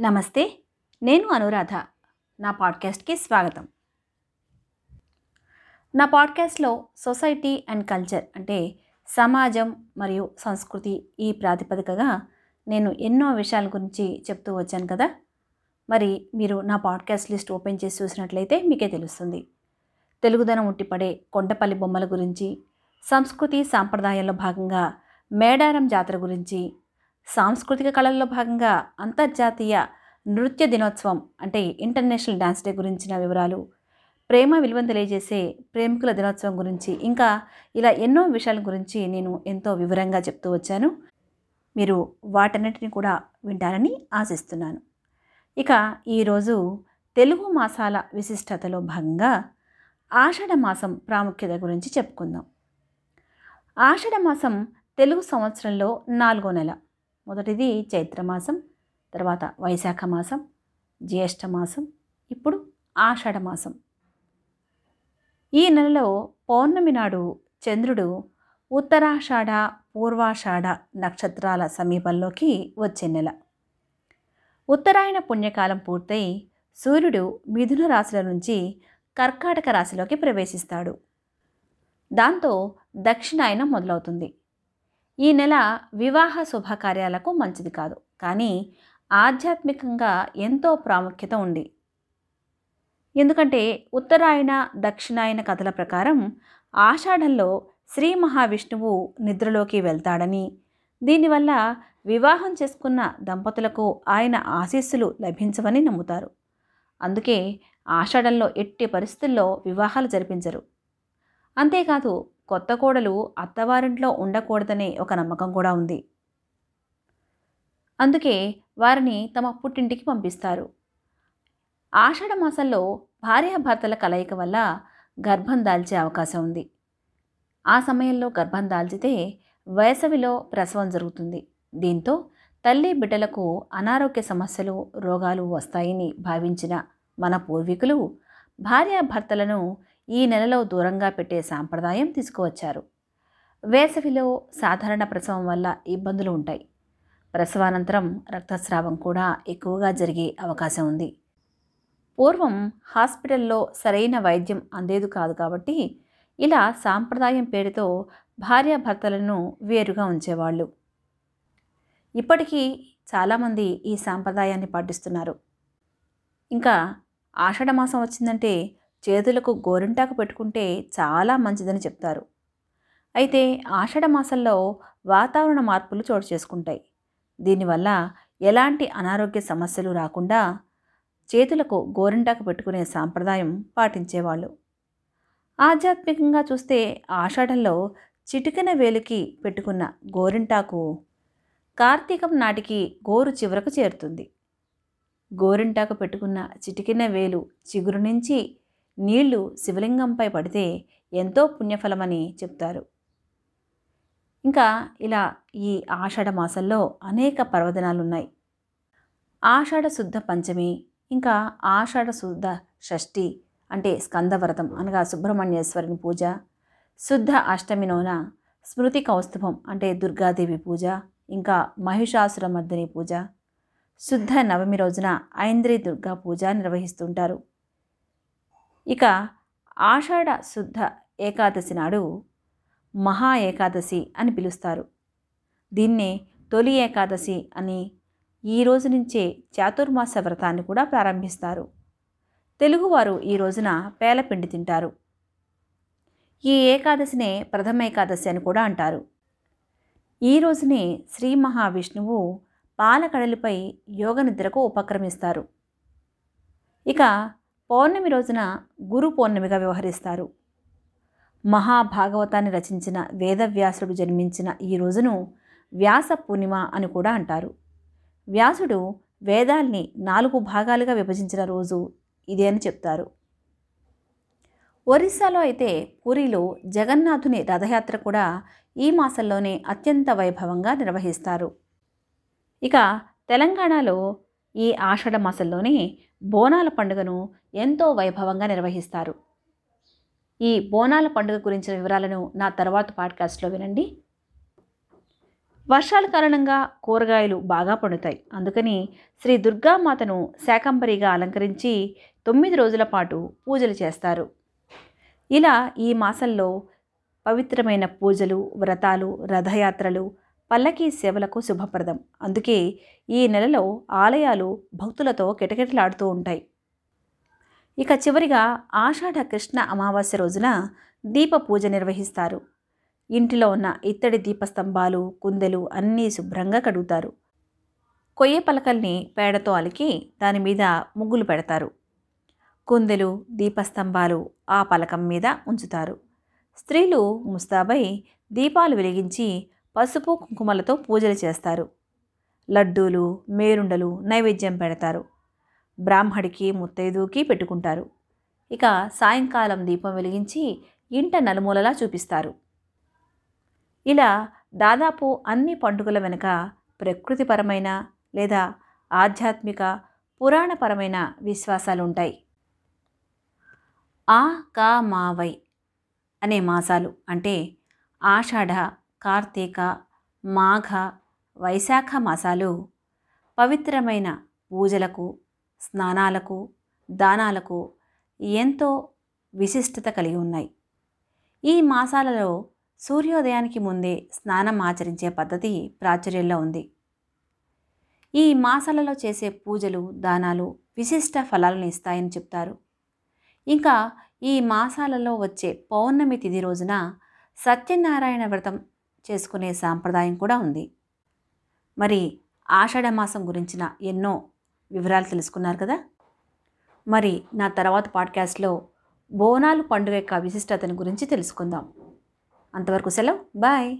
నమస్తే నేను అనురాధ. నా పాడ్కాస్ట్కి స్వాగతం. నా పాడ్కాస్ట్లో సొసైటీ అండ్ కల్చర్ అంటే సమాజం మరియు సంస్కృతి ఈ ప్రాతిపదికగా నేను ఎన్నో విషయాల గురించి చెప్తూ వచ్చాను కదా? మరి మీరు నా పాడ్కాస్ట్ లిస్ట్ ఓపెన్ చేసి చూసినట్లయితే మీకే తెలుస్తుంది. తెలుగుదనం ఉట్టిపడే కొండపల్లి బొమ్మల గురించి సంస్కృతి సాంప్రదాయాల్లో భాగంగా మేడారం జాతర గురించి సాంస్కృతిక కళల్లో భాగంగా అంతర్జాతీయ నృత్య దినోత్సవం అంటే ఇంటర్నేషనల్ డ్యాన్స్ డే గురించిన వివరాలు ప్రేమ విలువను తెలియజేసే ప్రేమికుల దినోత్సవం గురించి ఇంకా ఇలా ఎన్నో విషయాల గురించి నేను ఎంతో వివరంగా చెప్తూ వచ్చాను. మీరు వాటన్నిటిని కూడా వింటారని ఆశిస్తున్నాను. ఇక ఈరోజు తెలుగు మాసాల విశిష్టతలో భాగంగా ఆషాఢ మాసం ప్రాముఖ్యత గురించి చెప్పుకుందాం. ఆషాఢ మాసం తెలుగు సంవత్సరంలో నాలుగో నెల. మొదటిది చైత్రమాసం తర్వాత వైశాఖ మాసం జ్యేష్ఠ మాసం ఇప్పుడు ఆషాఢ మాసం. ఈ నెలలో పౌర్ణమి నాడు చంద్రుడు ఉత్తరాషాఢ పూర్వాషాఢ నక్షత్రాల సమీపంలోకి వచ్చే నెల. ఉత్తరాయణ పుణ్యకాలం పూర్తయి సూర్యుడు మిథున రాశుల నుంచి కర్కాటక రాశిలోకి ప్రవేశిస్తాడు. దాంతో దక్షిణాయనం మొదలవుతుంది. ఈ నెల వివాహ శుభకార్యాలకు మంచిది కాదు. కానీ ఆధ్యాత్మికంగా ఎంతో ప్రాముఖ్యత ఉంది. ఎందుకంటే ఉత్తరాయణ దక్షిణాయన కథల ప్రకారం ఆషాఢంలో శ్రీ మహావిష్ణువు నిద్రలోకి వెళ్తాడని దీనివల్ల వివాహం చేసుకున్న దంపతులకు ఆయన ఆశీస్సులు లభించవని నమ్ముతారు. అందుకే ఆషాఢంలో ఎట్టి పరిస్థితుల్లో వివాహాలు జరిపించరు. అంతేకాదు కొత్త కోడలు అత్తవారింట్లో ఉండకూడదనే ఒక నమ్మకం కూడా ఉంది. అందుకే వారిని తమ పుట్టింటికి పంపిస్తారు. ఆషాఢ మాసంలో భార్యాభర్తల కలయిక వల్ల గర్భం దాల్చే అవకాశం ఉంది. ఆ సమయంలో గర్భం దాల్చితే వేసవిలో ప్రసవం జరుగుతుంది. దీంతో తల్లి బిడ్డలకు అనారోగ్య సమస్యలు రోగాలు వస్తాయని భావించిన మన పూర్వీకులు భార్యాభర్తలను ఈ నెలలో దూరంగా పెట్టే సాంప్రదాయం తీసుకువచ్చారు. వేసవిలో సాధారణ ప్రసవం వల్ల ఇబ్బందులు ఉంటాయి. ప్రసవానంతరం రక్తస్రావం కూడా ఎక్కువగా జరిగే అవకాశం ఉంది. పూర్వం హాస్పిటల్లో సరైన వైద్యం అందేది కాదు కాబట్టి ఇలా సాంప్రదాయం పేరుతో భార్యాభర్తలను వేరుగా ఉంచేవాళ్ళు. ఇప్పటికీ చాలామంది ఈ సాంప్రదాయాన్ని పాటిస్తున్నారు. ఇంకా ఆషాఢమాసం వచ్చిందంటే చేతులకు గోరింటాకు పెట్టుకుంటే చాలా మంచిదని చెప్తారు. అయితే ఆషాఢ మాసంలో వాతావరణ మార్పులు చోటు చేసుకుంటాయి. దీనివల్ల ఎలాంటి అనారోగ్య సమస్యలు రాకుండా చేతులకు గోరింటాకు పెట్టుకునే సాంప్రదాయం పాటించేవాళ్ళు. ఆధ్యాత్మికంగా చూస్తే ఆషాఢంలో చిటికెన వేలికి పెట్టుకున్న గోరింటాకు కార్తీకం నాటికి గోరు చివరకు చేరుతుంది. గోరింటాకు పెట్టుకున్న చిటికిన వేలు చిగురు నుంచి నీళ్ళు శివలింగంపై పడితే ఎంతో పుణ్యఫలమని చెప్తారు. ఇంకా ఇలా ఈ ఆషాఢ మాసంలో అనేక పర్వదినాలు ఉన్నాయి ఆషాఢ శుద్ధ పంచమి ఇంకా ఆషాఢ శుద్ధ షష్ఠి అంటే స్కందవ్రతం అనగా సుబ్రహ్మణ్యేశ్వరుని పూజ శుద్ధ అష్టమి నోన స్మృతి కౌస్తుభం అంటే దుర్గాదేవి పూజ ఇంకా మహిషాసురమర్దిని పూజ శుద్ధ నవమి రోజున ఐంద్రి దుర్గా పూజ నిర్వహిస్తుంటారు. ఇక ఆషాఢ శుద్ధ ఏకాదశి నాడు మహా ఏకాదశి అని పిలుస్తారు. దీన్నే తొలి ఏకాదశి అని ఈ రోజు నుంచే చాతుర్మాస వ్రతాన్ని కూడా ప్రారంభిస్తారు. తెలుగువారు ఈ రోజున పేలపిండి తింటారు. ఈ ఏకాదశినే ప్రథమ ఏకాదశి అని కూడా అంటారు. ఈ రోజునే శ్రీ మహావిష్ణువు పాలకడలిపై యోగనిద్రకు ఉపక్రమిస్తారు. ఇక పౌర్ణమి రోజున గురు పౌర్ణమిగా వ్యవహరిస్తారు. మహాభాగవతాన్ని రచించిన వేదవ్యాసుడు జన్మించిన ఈ రోజును వ్యాస పూర్ణిమ అని కూడా అంటారు. వ్యాసుడు వేదాల్ని నాలుగు భాగాలుగా విభజించిన రోజు ఇదే అని చెప్తారు. ఒరిస్సాలో అయితే పూరిలో జగన్నాథుని రథయాత్ర కూడా ఈ మాసంలోనే అత్యంత వైభవంగా నిర్వహిస్తారు. ఇక తెలంగాణలో ఈ ఆషాఢ మాసంలోనే బోనాల పండుగను ఎంతో వైభవంగా నిర్వహిస్తారు. ఈ బోనాల పండుగ గురించిన వివరాలను నా తర్వాత పాడ్కాస్ట్లో వినండి. వర్షాల కారణంగా కూరగాయలు బాగా పండుతాయి. అందుకని శ్రీ దుర్గామాతను శాకంబరిగా అలంకరించి తొమ్మిది రోజుల పాటు పూజలు చేస్తారు. ఇలా ఈ మాసంలో పవిత్రమైన పూజలు వ్రతాలు రథయాత్రలు పల్లకీ సేవలకు శుభప్రదం. అందుకే ఈ నెలలో ఆలయాలు భక్తులతో కిటకిటలాడుతూ ఉంటాయి. ఇక చివరిగా ఆషాఢ కృష్ణ అమావాస్య రోజున దీప పూజ నిర్వహిస్తారు. ఇంటిలో ఉన్న ఇత్తడి దీపస్తంభాలు కుందెలు అన్నీ శుభ్రంగా కడుగుతారు. కొయ్య పలకల్ని పేడతో అలికి దాని మీద ముగ్గులు పెడతారు. కుందెలు దీపస్తంభాలు ఆ పలకం మీద ఉంచుతారు. స్త్రీలు ముస్తాబై దీపాలు వెలిగించి పసుపు కుంకుమలతో పూజలు చేస్తారు. లడ్డూలు మేరుండలు నైవేద్యం పెడతారు. బ్రాహ్మడికి ముత్తైదుకి పెట్టుకుంటారు. ఇక సాయంకాలం దీపం వెలిగించి ఇంట నలుమూలలా చూపిస్తారు. ఇలా దాదాపు అన్ని పండుగల వెనుక ప్రకృతిపరమైన లేదా ఆధ్యాత్మిక పురాణపరమైన విశ్వాసాలు ఉంటాయి ఆ కా మావై అనే మాసాలు అంటే ఆషాఢ కార్తీక మాఘ వైశాఖ మాసాలు పవిత్రమైన పూజలకు స్నానాలకు దానాలకు ఎంతో విశిష్టత కలిగి ఉన్నాయి. ఈ మాసాలలో సూర్యోదయానికి ముందే స్నానం ఆచరించే పద్ధతి ప్రాచుర్యంలో ఉంది. ఈ మాసాలలో చేసే పూజలు దానాలు విశిష్ట ఫలాలను ఇస్తాయని చెప్తారు. ఇంకా ఈ మాసాలలో వచ్చే పౌర్ణమి తిథి రోజున సత్యనారాయణ వ్రతం చేసుకునే సాంప్రదాయం కూడా ఉంది. మరి ఆషాఢ మాసం గురించిన ఎన్నో వివరాలు తెలుసుకున్నారు కదా? మరి నా తర్వాత పాడ్కాస్ట్లో బోనాలు పండుగ యొక్క విశిష్టతను గురించి తెలుసుకుందాం. అంతవరకు సెలవు. బాయ్!